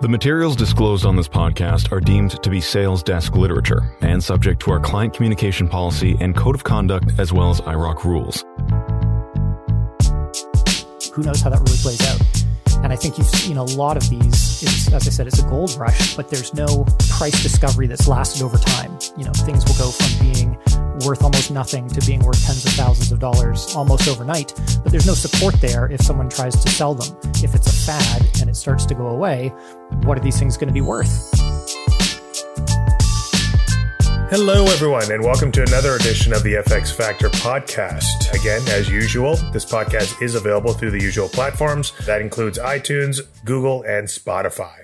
The materials disclosed on this podcast are deemed to be sales desk literature and subject to our client communication policy and code of conduct as well as IIROC rules. Who knows how that really plays out? And I think you've seen a lot of these. It's, as I said, it's a gold rush, but there's no price discovery that's lasted over time. You know, things will go from being worth almost nothing to being worth tens of thousands of dollars almost overnight. But there's no support there if someone tries to sell them. If it's a fad and it starts to go away, what are these things going to be worth? Hello, everyone, and welcome to another edition of the FX Factor podcast. Again, as usual, this podcast is available through the usual platforms. That includes iTunes, Google, and Spotify.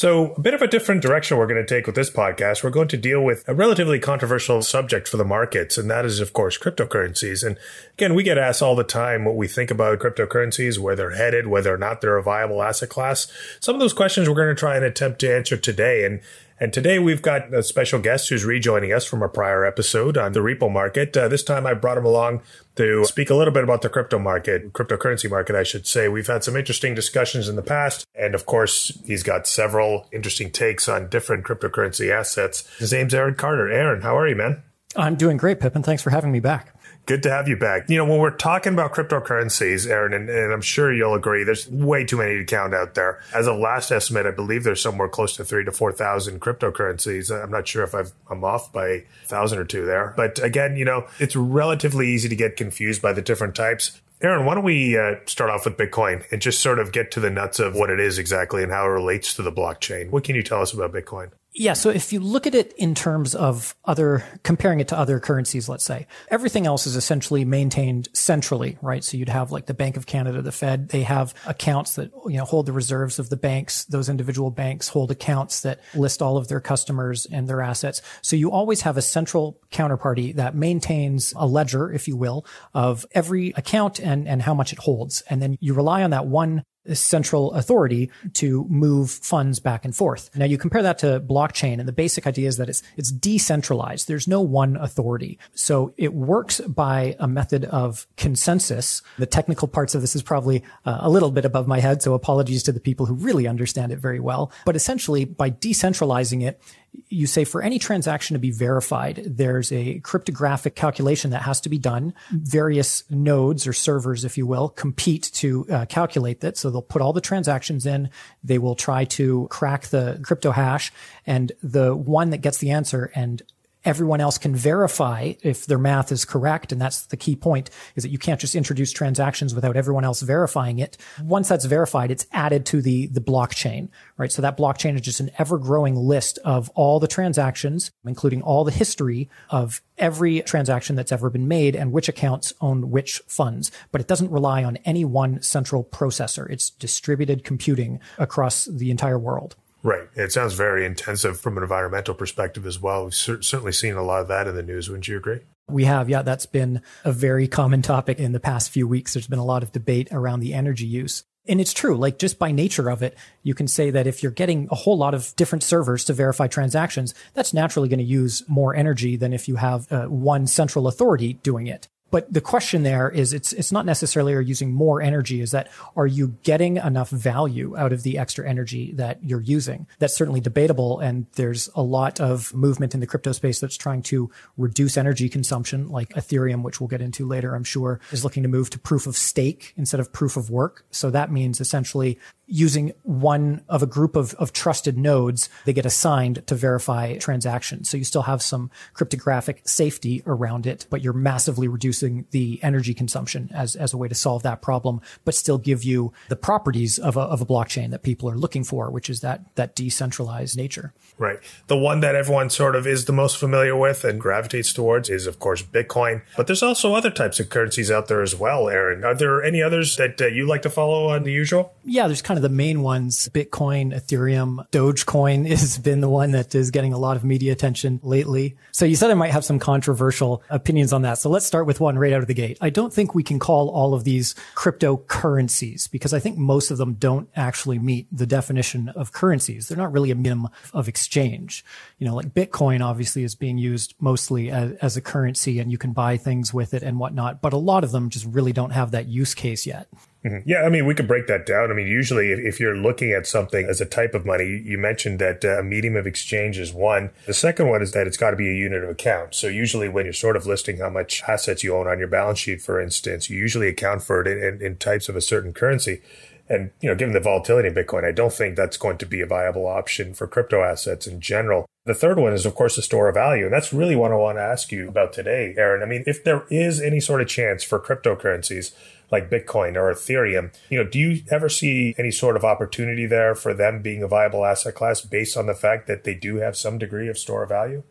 So, a bit of a different direction we're going to take with this podcast. We're going to deal with a relatively controversial subject for the markets, and that is, of course, cryptocurrencies. And again, we get asked all the time what we think about cryptocurrencies, where they're headed, whether or not they're a viable asset class. Some of those questions we're going to try and attempt to answer today. And and today we've got a special guest who's rejoining us from a prior episode on the repo market. Uh, this time I brought him along to speak a little bit about the crypto market, cryptocurrency market, I should say. We've had some interesting discussions in the past. And of course, he's got several interesting takes on different cryptocurrency assets. His name's Aaron Carter. Aaron, how are you, man? I'm doing great, Bipan. Thanks for having me back. Good to have you back. You know, when we're talking about cryptocurrencies, Aaron, and, and, I'm sure you'll agree, there's way too many to count out there. As a last estimate, I believe there's somewhere close to three to 4,000 cryptocurrencies. I'm not sure if i am off by a thousand or two there. But again, you know, it's relatively easy to get confused by the different types. Aaron, why don't we uh, start off with Bitcoin and just sort of get to the nuts of what it is exactly and how it relates to the blockchain? What can you tell us about Bitcoin? Yeah. So if you look at it in terms of other, comparing it to other currencies, let's say, everything else is essentially maintained centrally, right? So you'd have like the Bank of Canada, the Fed, they have accounts that, you know, hold the reserves of the banks. Those individual banks hold accounts that list all of their customers and their assets. So you always have a central counterparty that maintains a ledger, if you will, of every account and, and how much it holds. And then you rely on that one central authority to move funds back and forth. Now you compare that to blockchain and the basic idea is that it's it's decentralized. There's no one authority. So it works by a method of consensus. The technical parts of this is probably uh, a little bit above my head, so apologies to the people who really understand it very well. But essentially by decentralizing it, you say for any transaction to be verified, there's a cryptographic calculation that has to be done. Various nodes or servers, if you will, compete to uh, calculate that. So they'll put all the transactions in. They will try to crack the crypto hash and the one that gets the answer and everyone else can verify if their math is correct. And that's the key point is that you can't just introduce transactions without everyone else verifying it. Once that's verified, it's added to the, the blockchain, right? So that blockchain is just an ever growing list of all the transactions, including all the history of every transaction that's ever been made and which accounts own which funds. But it doesn't rely on any one central processor. It's distributed computing across the entire world. Right. It sounds very intensive from an environmental perspective as well. We've cer- certainly seen a lot of that in the news. Wouldn't you agree? We have, yeah, that's been a very common topic in the past few weeks. There's been a lot of debate around the energy use. And it's true, like just by nature of it, you can say that if you're getting a whole lot of different servers to verify transactions, that's naturally going to use more energy than if you have uh, one central authority doing it. But the question there is it's it's not necessarily are using more energy, is that are you getting enough value out of the extra energy that you're using? That's certainly debatable. And there's a lot of movement in the crypto space that's trying to reduce energy consumption, like Ethereum, which we'll get into later, I'm sure, is looking to move to proof of stake instead of proof of work. So that means essentially using one of a group of, of trusted nodes, they get assigned to verify transactions. So you still have some cryptographic safety around it, but you're massively reducing the energy consumption as, as a way to solve that problem, but still give you the properties of a, of a blockchain that people are looking for, which is that, that decentralized nature. Right. The one that everyone sort of is the most familiar with and gravitates towards is, of course, Bitcoin. But there's also other types of currencies out there as well, Aaron. Are there any others that uh, you like to follow on the usual? Yeah, there's kind of the main ones, Bitcoin, Ethereum, Dogecoin has been the one that is getting a lot of media attention lately. So you said I might have some controversial opinions on that. So let's start with one right out of the gate. I don't think we can call all of these cryptocurrencies because I think most of them don't actually meet the definition of currencies. They're not really a medium of exchange. You know, like Bitcoin obviously is being used mostly as, as a currency and you can buy things with it and whatnot, but a lot of them just really don't have that use case yet. Mm-hmm. Yeah, I mean, we could break that down. I mean, usually if you're looking at something as a type of money, you mentioned that uh, a medium of exchange is one. The second one is that it's got to be a unit of account. So usually when you're sort of listing how much assets you own on your balance sheet, for instance, you usually account for it in, in, in types of a certain currency. And, you know, given the volatility in Bitcoin, I don't think that's going to be a viable option for crypto assets in general. The third one is, of course, the store of value. And that's really what I want to ask you about today, Aaron. I mean, if there is any sort of chance for cryptocurrencies like Bitcoin or Ethereum, you know, do you ever see any sort of opportunity there for them being a viable asset class based on the fact that they do have some degree of store of value?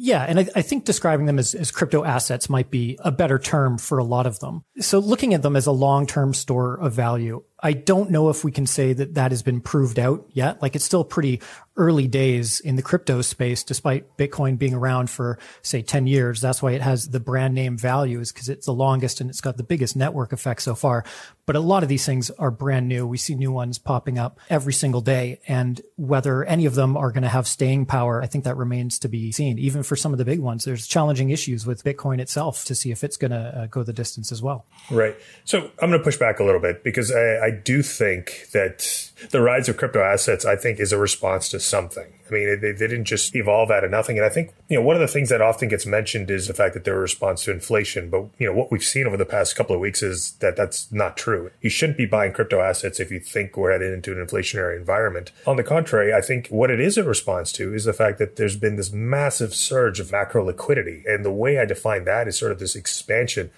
Yeah, and I, I, think describing them as, as crypto assets might be a better term for a lot of them. So looking at them as a long-term store of value, I don't know if we can say that that has been proved out yet. Like it's still pretty early days in the crypto space, despite Bitcoin being around for say 10 years. That's why it has the brand name values because it's the longest and it's got the biggest network effect so far. But a lot of these things are brand new. We see new ones popping up every single day. And whether any of them are going to have staying power, I think that remains to be seen. Even for some of the big ones, there's challenging issues with Bitcoin itself to see if it's going to uh, go the distance as well. Right. So I'm going to push back a little bit because I, I do think that the rise of crypto assets, I think, is a response to something. I mean, they, they didn't just evolve out of nothing. And I think, you know, one of the things that often gets mentioned is the fact that they're a response to inflation. But, you know, what we've seen over the past couple of weeks is that that's not true. You shouldn't be buying crypto assets if you think we're headed into an inflationary environment. On the contrary, I think what it is a response to is the fact that there's been this massive surge of macro liquidity. And the way I define that is sort of this expansion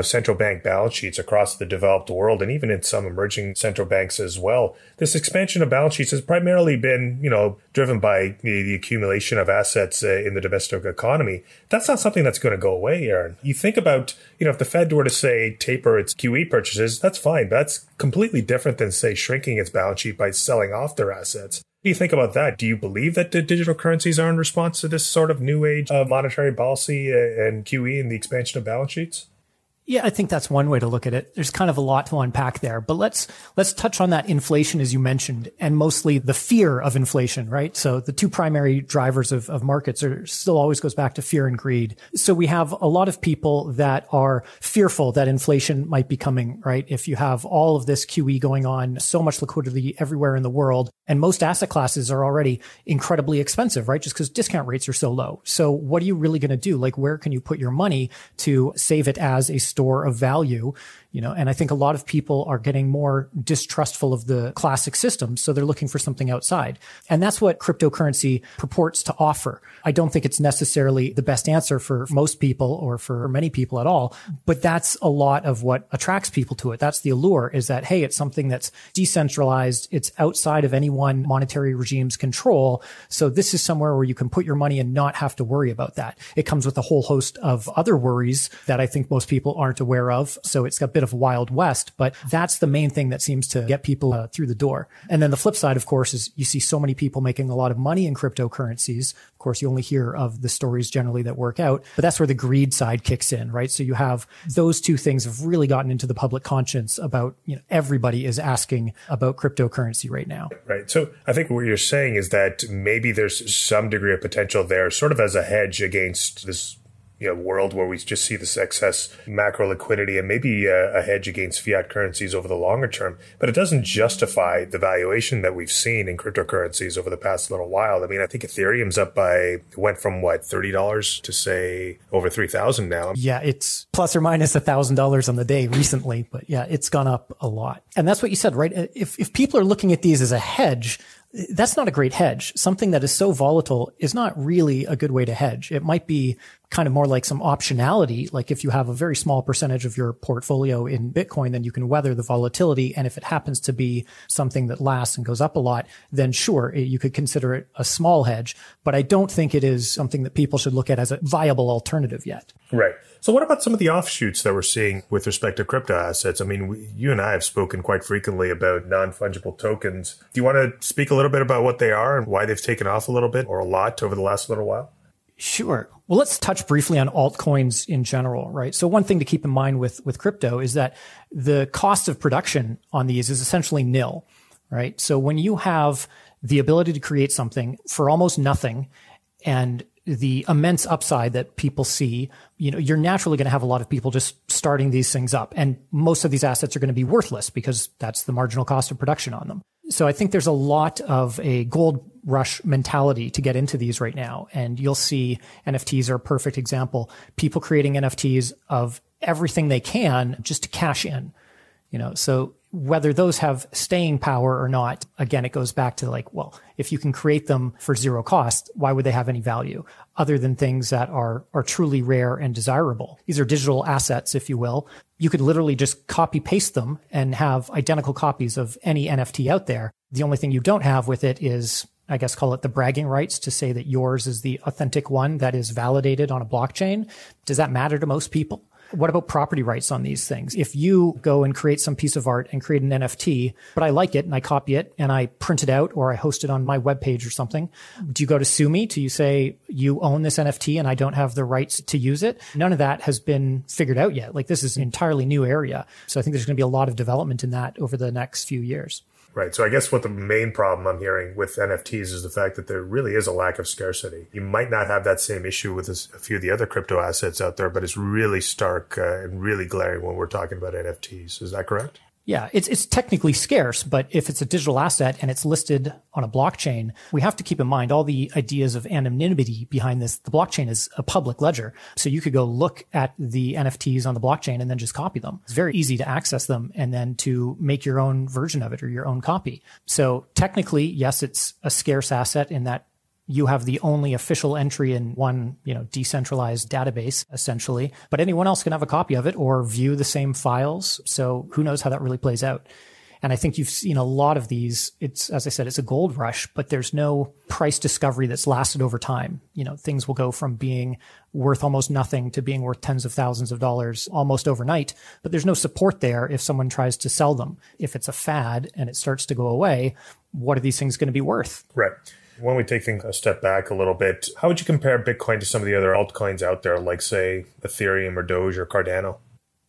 of central bank balance sheets across the developed world and even in some emerging central banks as well. This expansion of balance sheets has primarily been, you know, driven by the, the accumulation of assets uh, in the domestic economy. That's not something that's going to go away, Aaron. You think about, you know, if the Fed were to say taper its QE purchases, that's fine. But that's completely different than say shrinking its balance sheet by selling off their assets. What do you think about that? Do you believe that digital currencies are in response to this sort of new age of monetary policy uh, and QE and the expansion of balance sheets? Yeah, I think that's one way to look at it. There's kind of a lot to unpack there, but let's let's touch on that inflation as you mentioned, and mostly the fear of inflation, right? So the two primary drivers of, of markets are still always goes back to fear and greed. So we have a lot of people that are fearful that inflation might be coming, right? If you have all of this QE going on, so much liquidity everywhere in the world, and most asset classes are already incredibly expensive, right? Just because discount rates are so low. So what are you really going to do? Like, where can you put your money to save it as a store of value you know, and I think a lot of people are getting more distrustful of the classic system. So they're looking for something outside. And that's what cryptocurrency purports to offer. I don't think it's necessarily the best answer for most people or for many people at all, but that's a lot of what attracts people to it. That's the allure is that, hey, it's something that's decentralized. It's outside of any one monetary regime's control. So this is somewhere where you can put your money and not have to worry about that. It comes with a whole host of other worries that I think most people aren't aware of. So it's got bit of Wild West, but that's the main thing that seems to get people uh, through the door. And then the flip side, of course, is you see so many people making a lot of money in cryptocurrencies. Of course, you only hear of the stories generally that work out, but that's where the greed side kicks in, right? So you have those two things have really gotten into the public conscience about, you know, everybody is asking about cryptocurrency right now. Right. So I think what you're saying is that maybe there's some degree of potential there, sort of as a hedge against this you know, world where we just see this excess macro liquidity and maybe a, a, hedge against fiat currencies over the longer term. But it doesn't justify the valuation that we've seen in cryptocurrencies over the past little while. I mean, I think Ethereum's up by went from what thirty dollars to say over three thousand now. Yeah, it's plus or minus a thousand dollars on the day recently, but yeah, it's gone up a lot. And that's what you said, right? If if people are looking at these as a hedge, that's not a great hedge. Something that is so volatile is not really a good way to hedge. It might be kind of more like some optionality. Like if you have a very small percentage of your portfolio in Bitcoin, then you can weather the volatility. And if it happens to be something that lasts and goes up a lot, then sure, you could consider it a small hedge. But I don't think it is something that people should look at as a viable alternative yet. Right. So, what about some of the offshoots that we're seeing with respect to crypto assets? I mean, we, you and I have spoken quite frequently about non fungible tokens. Do you want to speak a little bit about what they are and why they've taken off a little bit or a lot over the last little while? Sure. Well, let's touch briefly on altcoins in general, right? So one thing to keep in mind with, with crypto is that the cost of production on these is essentially nil, right? So when you have the ability to create something for almost nothing and the immense upside that people see, you know, you're naturally going to have a lot of people just starting these things up. And most of these assets are going to be worthless because that's the marginal cost of production on them. So I think there's a lot of a gold rush mentality to get into these right now. And you'll see NFTs are a perfect example. People creating NFTs of everything they can just to cash in, you know, so whether those have staying power or not, again, it goes back to like, well, if you can create them for zero cost, why would they have any value other than things that are, are truly rare and desirable? These are digital assets, if you will. You could literally just copy paste them and have identical copies of any NFT out there. The only thing you don't have with it is I guess call it the bragging rights to say that yours is the authentic one that is validated on a blockchain. Does that matter to most people? What about property rights on these things? If you go and create some piece of art and create an NFT, but I like it and I copy it and I print it out or I host it on my webpage or something, do you go to sue me? Do you say you own this NFT and I don't have the rights to use it? None of that has been figured out yet. Like this is an entirely new area. So I think there's going to be a lot of development in that over the next few years. Right. So I guess what the main problem I'm hearing with NFTs is the fact that there really is a lack of scarcity. You might not have that same issue with a few of the other crypto assets out there, but it's really stark uh, and really glaring when we're talking about NFTs. Is that correct? Yeah, it's it's technically scarce, but if it's a digital asset and it's listed on a blockchain, we have to keep in mind all the ideas of anonymity behind this. The blockchain is a public ledger, so you could go look at the NFTs on the blockchain and then just copy them. It's very easy to access them and then to make your own version of it or your own copy. So technically, yes, it's a scarce asset in that you have the only official entry in one, you know, decentralized database essentially, but anyone else can have a copy of it or view the same files. So who knows how that really plays out. And I think you've seen a lot of these. It's, as I said, it's a gold rush, but there's no price discovery that's lasted over time. You know, things will go from being worth almost nothing to being worth tens of thousands of dollars almost overnight, but there's no support there if someone tries to sell them. If it's a fad and it starts to go away, what are these things going to be worth? Right. When we take things a step back a little bit, how would you compare Bitcoin to some of the other altcoins out there, like, say, Ethereum or Doge or Cardano?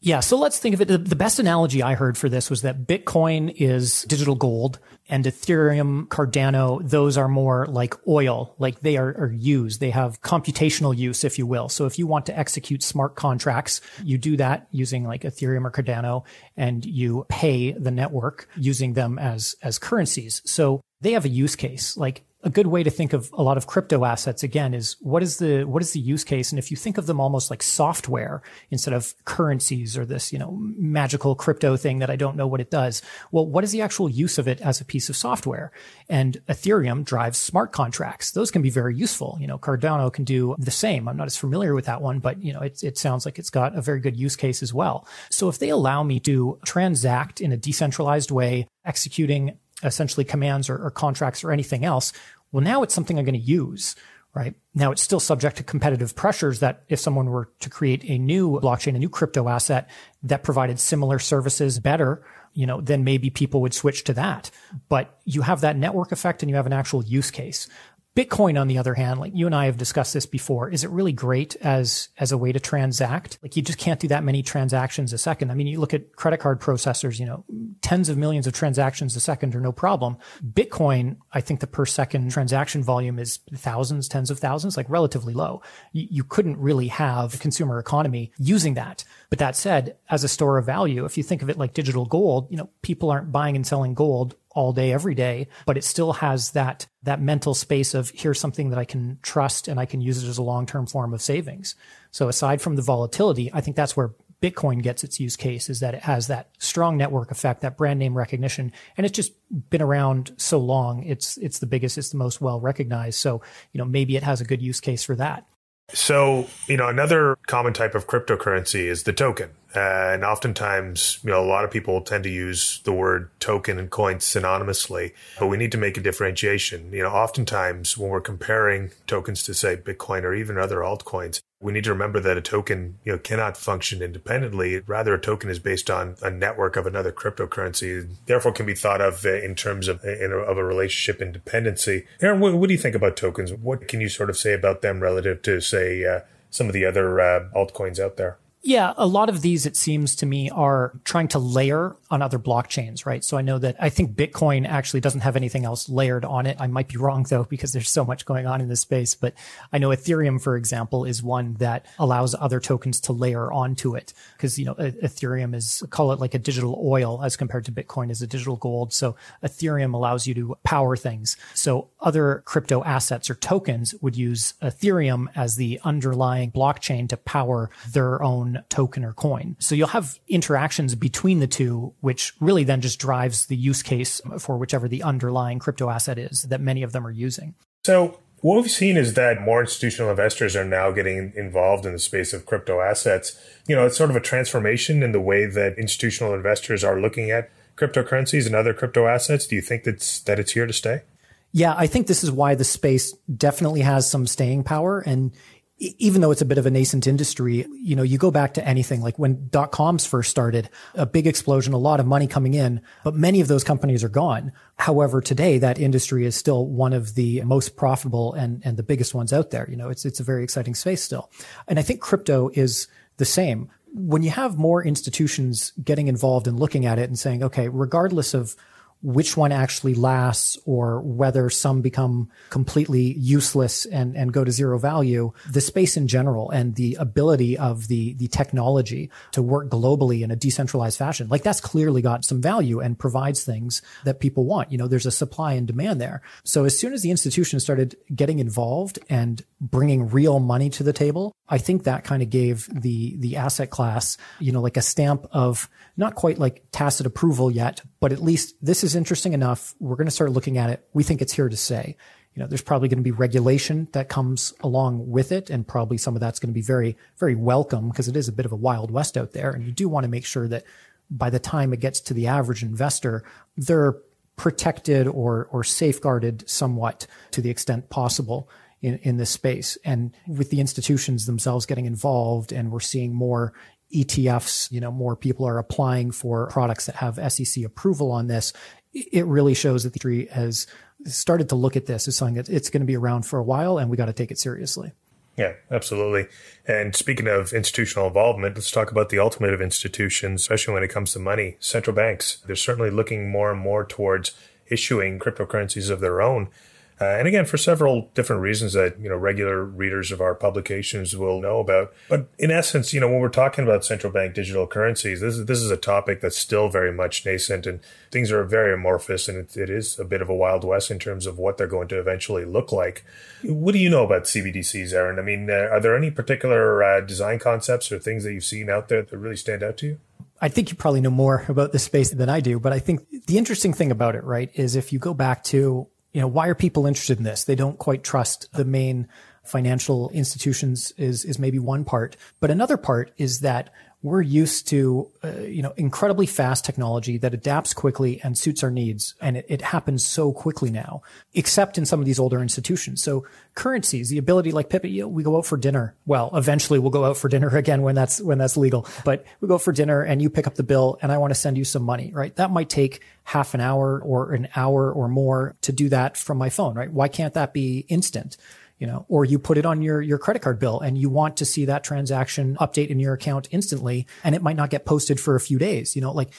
Yeah, so let's think of it. The best analogy I heard for this was that Bitcoin is digital gold and Ethereum, Cardano, those are more like oil, like they are, are, used. They have computational use, if you will. So if you want to execute smart contracts, you do that using like Ethereum or Cardano and you pay the network using them as, as currencies. So they have a use case. Like a good way to think of a lot of crypto assets again is what is the what is the use case? And if you think of them almost like software instead of currencies or this you know magical crypto thing that I don't know what it does well what is the actual use of it as a piece of software? And ethereum drives smart contracts. Those can be very useful. You know cardano can do the same. I'm not as familiar with that one but you know it, it sounds like it's got a very good use case as well. So if they allow me to transact in a decentralized way executing essentially commands or, or contracts or anything else. Well, now it's something I'm going to use right? Now it's still subject to competitive pressures that if someone were to create a new blockchain, a new crypto asset that provided similar services better, you know, then maybe people would switch to that. But you have that network effect and you have an actual use case. Bitcoin, on the other hand, like you and I have discussed this before, is it really great as as a way to transact? Like you just can't do that many transactions a second. I mean, you look at credit card processors, you know, tens of millions of transactions a second are no problem. Bitcoin, I think the per second transaction volume is thousands, tens of thousands, like relatively low. You, you couldn't really have a consumer economy using that. But that said, as a store of value, if you think of it like digital gold, you know, people aren't buying and selling gold all day, every day, but it still has that, that mental space of here's something that I can trust and I can use it as a long-term form of savings. So aside from the volatility, I think that's where Bitcoin gets its use case is that it has that strong network effect, that brand name recognition, and it's just been around so long. It's, it's the biggest, it's the most well recognized. So, you know, maybe it has a good use case for that. So, you know, another common type of cryptocurrency is the token. Uh, and oftentimes, you know, a lot of people tend to use the word token and coin synonymously, but we need to make a differentiation. You know, oftentimes when we're comparing tokens to say Bitcoin or even other altcoins, we need to remember that a token, you know, cannot function independently. Rather, a token is based on a network of another cryptocurrency, therefore can be thought of in terms of, in a, of a relationship in dependency. Aaron, what, what, do you think about tokens? What can you sort of say about them relative to, say, uh, some of the other uh, altcoins out there? Yeah, a lot of these, it seems to me, are trying to layer on other blockchains, right? So I know that I think Bitcoin actually doesn't have anything else layered on it. I might be wrong though, because there's so much going on in this space. But I know Ethereum, for example, is one that allows other tokens to layer onto it. Cause, you know, Ethereum is, call it like a digital oil as compared to Bitcoin as a digital gold. So Ethereum allows you to power things. So other crypto assets or tokens would use Ethereum as the underlying blockchain to power their own token or coin. So you'll have interactions between the two, which really then just drives the use case for whichever the underlying crypto asset is that many of them are using. So what we've seen is that more institutional investors are now getting involved in the space of crypto assets. You know, it's sort of a transformation in the way that institutional investors are looking at cryptocurrencies and other crypto assets. Do you think that's that it's here to stay? Yeah, I think this is why the space definitely has some staying power. And even though it's a bit of a nascent industry, you know, you go back to anything like when dot coms first started, a big explosion, a lot of money coming in, but many of those companies are gone. However, today that industry is still one of the most profitable and, and the biggest ones out there. You know, it's, it's a very exciting space still. And I think crypto is the same. When you have more institutions getting involved and looking at it and saying, okay, regardless of which one actually lasts or whether some become completely useless and, and go to zero value, the space in general and the ability of the, the technology to work globally in a decentralized fashion, like that's clearly got some value and provides things that people want. You know, there's a supply and demand there. So as soon as the institutions started getting involved and bringing real money to the table, I think that kind of gave the, the asset class, you know, like a stamp of not quite like tacit approval yet, but at least this is interesting enough. We're going to start looking at it. We think it's here to stay. You know, there's probably going to be regulation that comes along with it. And probably some of that's going to be very, very welcome because it is a bit of a wild west out there. And you do want to make sure that by the time it gets to the average investor, they're protected or, or safeguarded somewhat to the extent possible in, in this space. And with the institutions themselves getting involved and we're seeing more ETFs, you know, more people are applying for products that have SEC approval on this. It really shows that the industry has started to look at this as something that it's going to be around for a while and we got to take it seriously. Yeah, absolutely. And speaking of institutional involvement, let's talk about the ultimate of institutions, especially when it comes to money. Central banks, they're certainly looking more and more towards issuing cryptocurrencies of their own. Uh, and again, for several different reasons that you know regular readers of our publications will know about. But in essence, you know, when we're talking about central bank digital currencies, this is this is a topic that's still very much nascent, and things are very amorphous, and it, it is a bit of a wild west in terms of what they're going to eventually look like. What do you know about CBDCs, Aaron? I mean, uh, are there any particular uh, design concepts or things that you've seen out there that really stand out to you? I think you probably know more about this space than I do, but I think the interesting thing about it, right, is if you go back to you know, why are people interested in this? They don't quite trust the main financial institutions is, is maybe one part. But another part is that we're used to, uh, you know, incredibly fast technology that adapts quickly and suits our needs. And it, it, happens so quickly now, except in some of these older institutions. So currencies, the ability like Pippa, you know, we go out for dinner. Well, eventually we'll go out for dinner again when that's, when that's legal, but we go for dinner and you pick up the bill and I want to send you some money, right? That might take half an hour or an hour or more to do that from my phone, right? Why can't that be instant? You know, or you put it on your, your credit card bill and you want to see that transaction update in your account instantly and it might not get posted for a few days, you know, like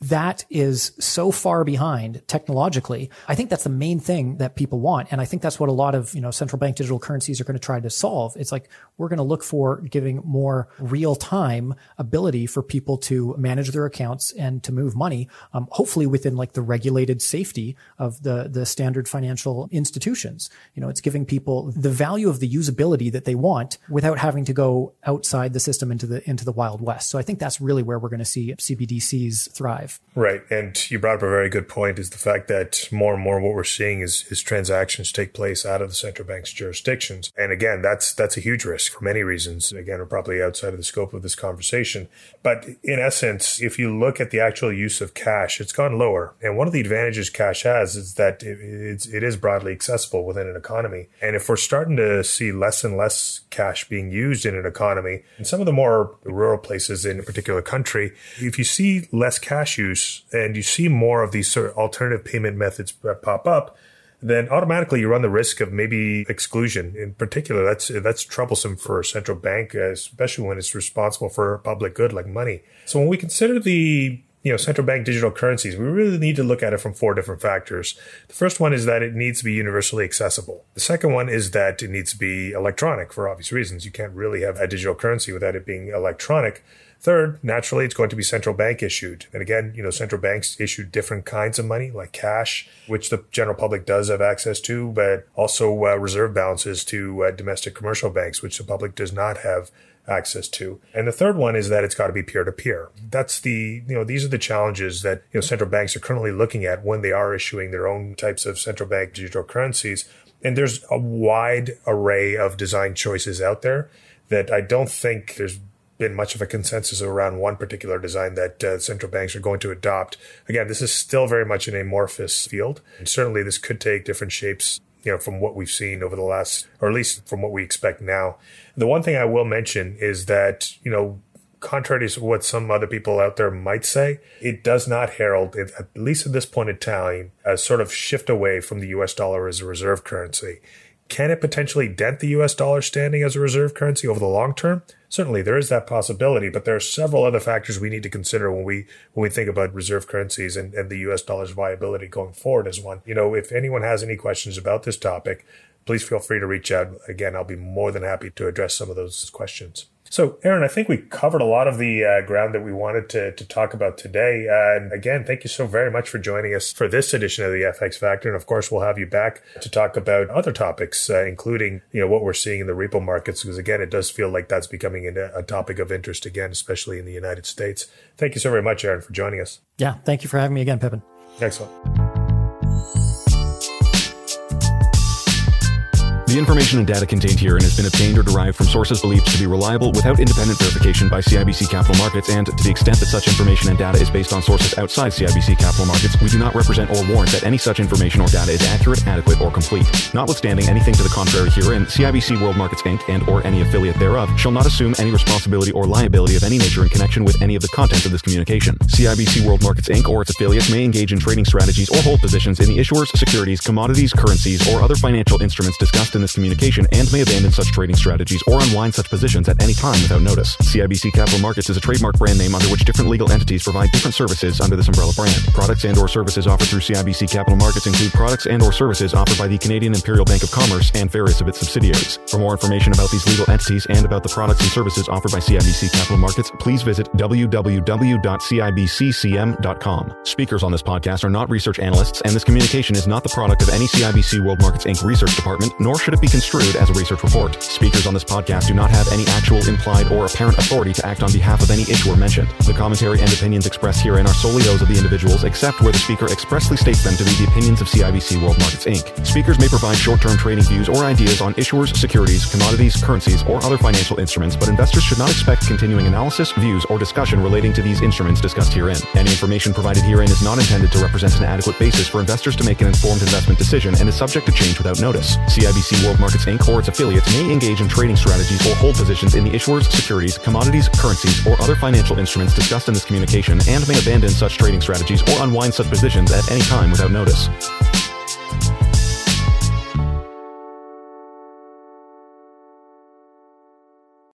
that is so far behind technologically. I think that's the main thing that people want. And I think that's what a lot of, you know, central bank digital currencies are going to try to solve. It's like, we're going to look for giving more real time ability for people to manage their accounts and to move money, um, hopefully within like the regulated safety of the, the standard financial institutions. You know, it's giving people the value of the usability that they want without having to go outside the system into the, into the wild west. So I think that's really where we're going to see CBDCs thrive. Right. And you brought up a very good point is the fact that more and more what we're seeing is, is transactions take place out of the central bank's jurisdictions. And again, that's, that's a huge risk for many reasons. Again, we're probably outside of the scope of this conversation. But in essence, if you look at the actual use of cash, it's gone lower. And one of the advantages cash has is that it, it's, it is broadly accessible within an economy. And if we're starting to see less and less cash being used in an economy, in some of the more rural places in a particular country, if you see less cash use and you see more of these sort of alternative payment methods pop up, then automatically you run the risk of maybe exclusion. In particular, that's that's troublesome for a central bank, especially when it's responsible for public good like money. So when we consider the you know, central bank digital currencies, we really need to look at it from four different factors. The first one is that it needs to be universally accessible. The second one is that it needs to be electronic for obvious reasons. You can't really have a digital currency without it being electronic. Third, naturally, it's going to be central bank issued. And again, you know, central banks issue different kinds of money, like cash, which the general public does have access to, but also uh, reserve balances to uh, domestic commercial banks, which the public does not have access to. And the third one is that it's got to be peer to peer. That's the, you know, these are the challenges that, you know, central banks are currently looking at when they are issuing their own types of central bank digital currencies. And there's a wide array of design choices out there that I don't think there's been much of a consensus around one particular design that uh, central banks are going to adopt. Again, this is still very much an amorphous field. And certainly this could take different shapes you know, from what we've seen over the last, or at least from what we expect now. The one thing I will mention is that, you know, contrary to what some other people out there might say, it does not herald, at least at this point in time, a sort of shift away from the US dollar as a reserve currency. Can it potentially dent the US dollar standing as a reserve currency over the long term? Certainly there is that possibility, but there are several other factors we need to consider when we when we think about reserve currencies and, and the US dollar's viability going forward as one. You know, if anyone has any questions about this topic, please feel free to reach out. Again, I'll be more than happy to address some of those questions. So, Aaron, I think we covered a lot of the uh, ground that we wanted to, to talk about today. Uh, and again, thank you so very much for joining us for this edition of the FX Factor. And of course, we'll have you back to talk about other topics, uh, including you know what we're seeing in the repo markets. Because again, it does feel like that's becoming a, a topic of interest again, especially in the United States. Thank you so very much, Aaron, for joining us. Yeah, thank you for having me again, Bipan. Excellent. The information and data contained herein has been obtained or derived from sources believed to be reliable without independent verification by CIBC Capital Markets, and to the extent that such information and data is based on sources outside CIBC Capital Markets, we do not represent or warrant that any such information or data is accurate, adequate, or complete. Notwithstanding anything to the contrary herein, CIBC World Markets Inc. and or any affiliate thereof shall not assume any responsibility or liability of any nature in connection with any of the contents of this communication. CIBC World Markets Inc. or its affiliates may engage in trading strategies or hold positions in the issuers, securities, commodities, currencies, or other financial instruments discussed in this communication and may abandon such trading strategies or unwind such positions at any time without notice. CIBC Capital Markets is a trademark brand name under which different legal entities provide different services under this umbrella brand. Products and or services offered through CIBC Capital Markets include products and or services offered by the Canadian Imperial Bank of Commerce and various of its subsidiaries. For more information about these legal entities and about the products and services offered by CIBC Capital Markets, please visit www.cibccm.com. Speakers on this podcast are not research analysts, and this communication is not the product of any CIBC World Markets Inc. research department, nor should it be construed as a research report. Speakers on this podcast do not have any actual, implied, or apparent authority to act on behalf of any issuer mentioned. The commentary and opinions expressed herein are solely those of the individuals, except where the speaker expressly states them to be the opinions of CIBC World Markets Inc. Speakers may provide short-term trading views or ideas on issuers, securities, commodities, currencies, or other financial instruments, but investors should not expect continuing analysis, views, or discussion relating to these instruments discussed herein. Any information provided herein is not intended to represent an adequate basis for investors to make an informed investment decision and is subject to change without notice. CIBC World Markets Inc. or its affiliates may engage in trading strategies or hold positions in the issuers, securities, commodities, currencies, or other financial instruments discussed in this communication and may abandon such trading strategies or unwind such positions at any time without notice.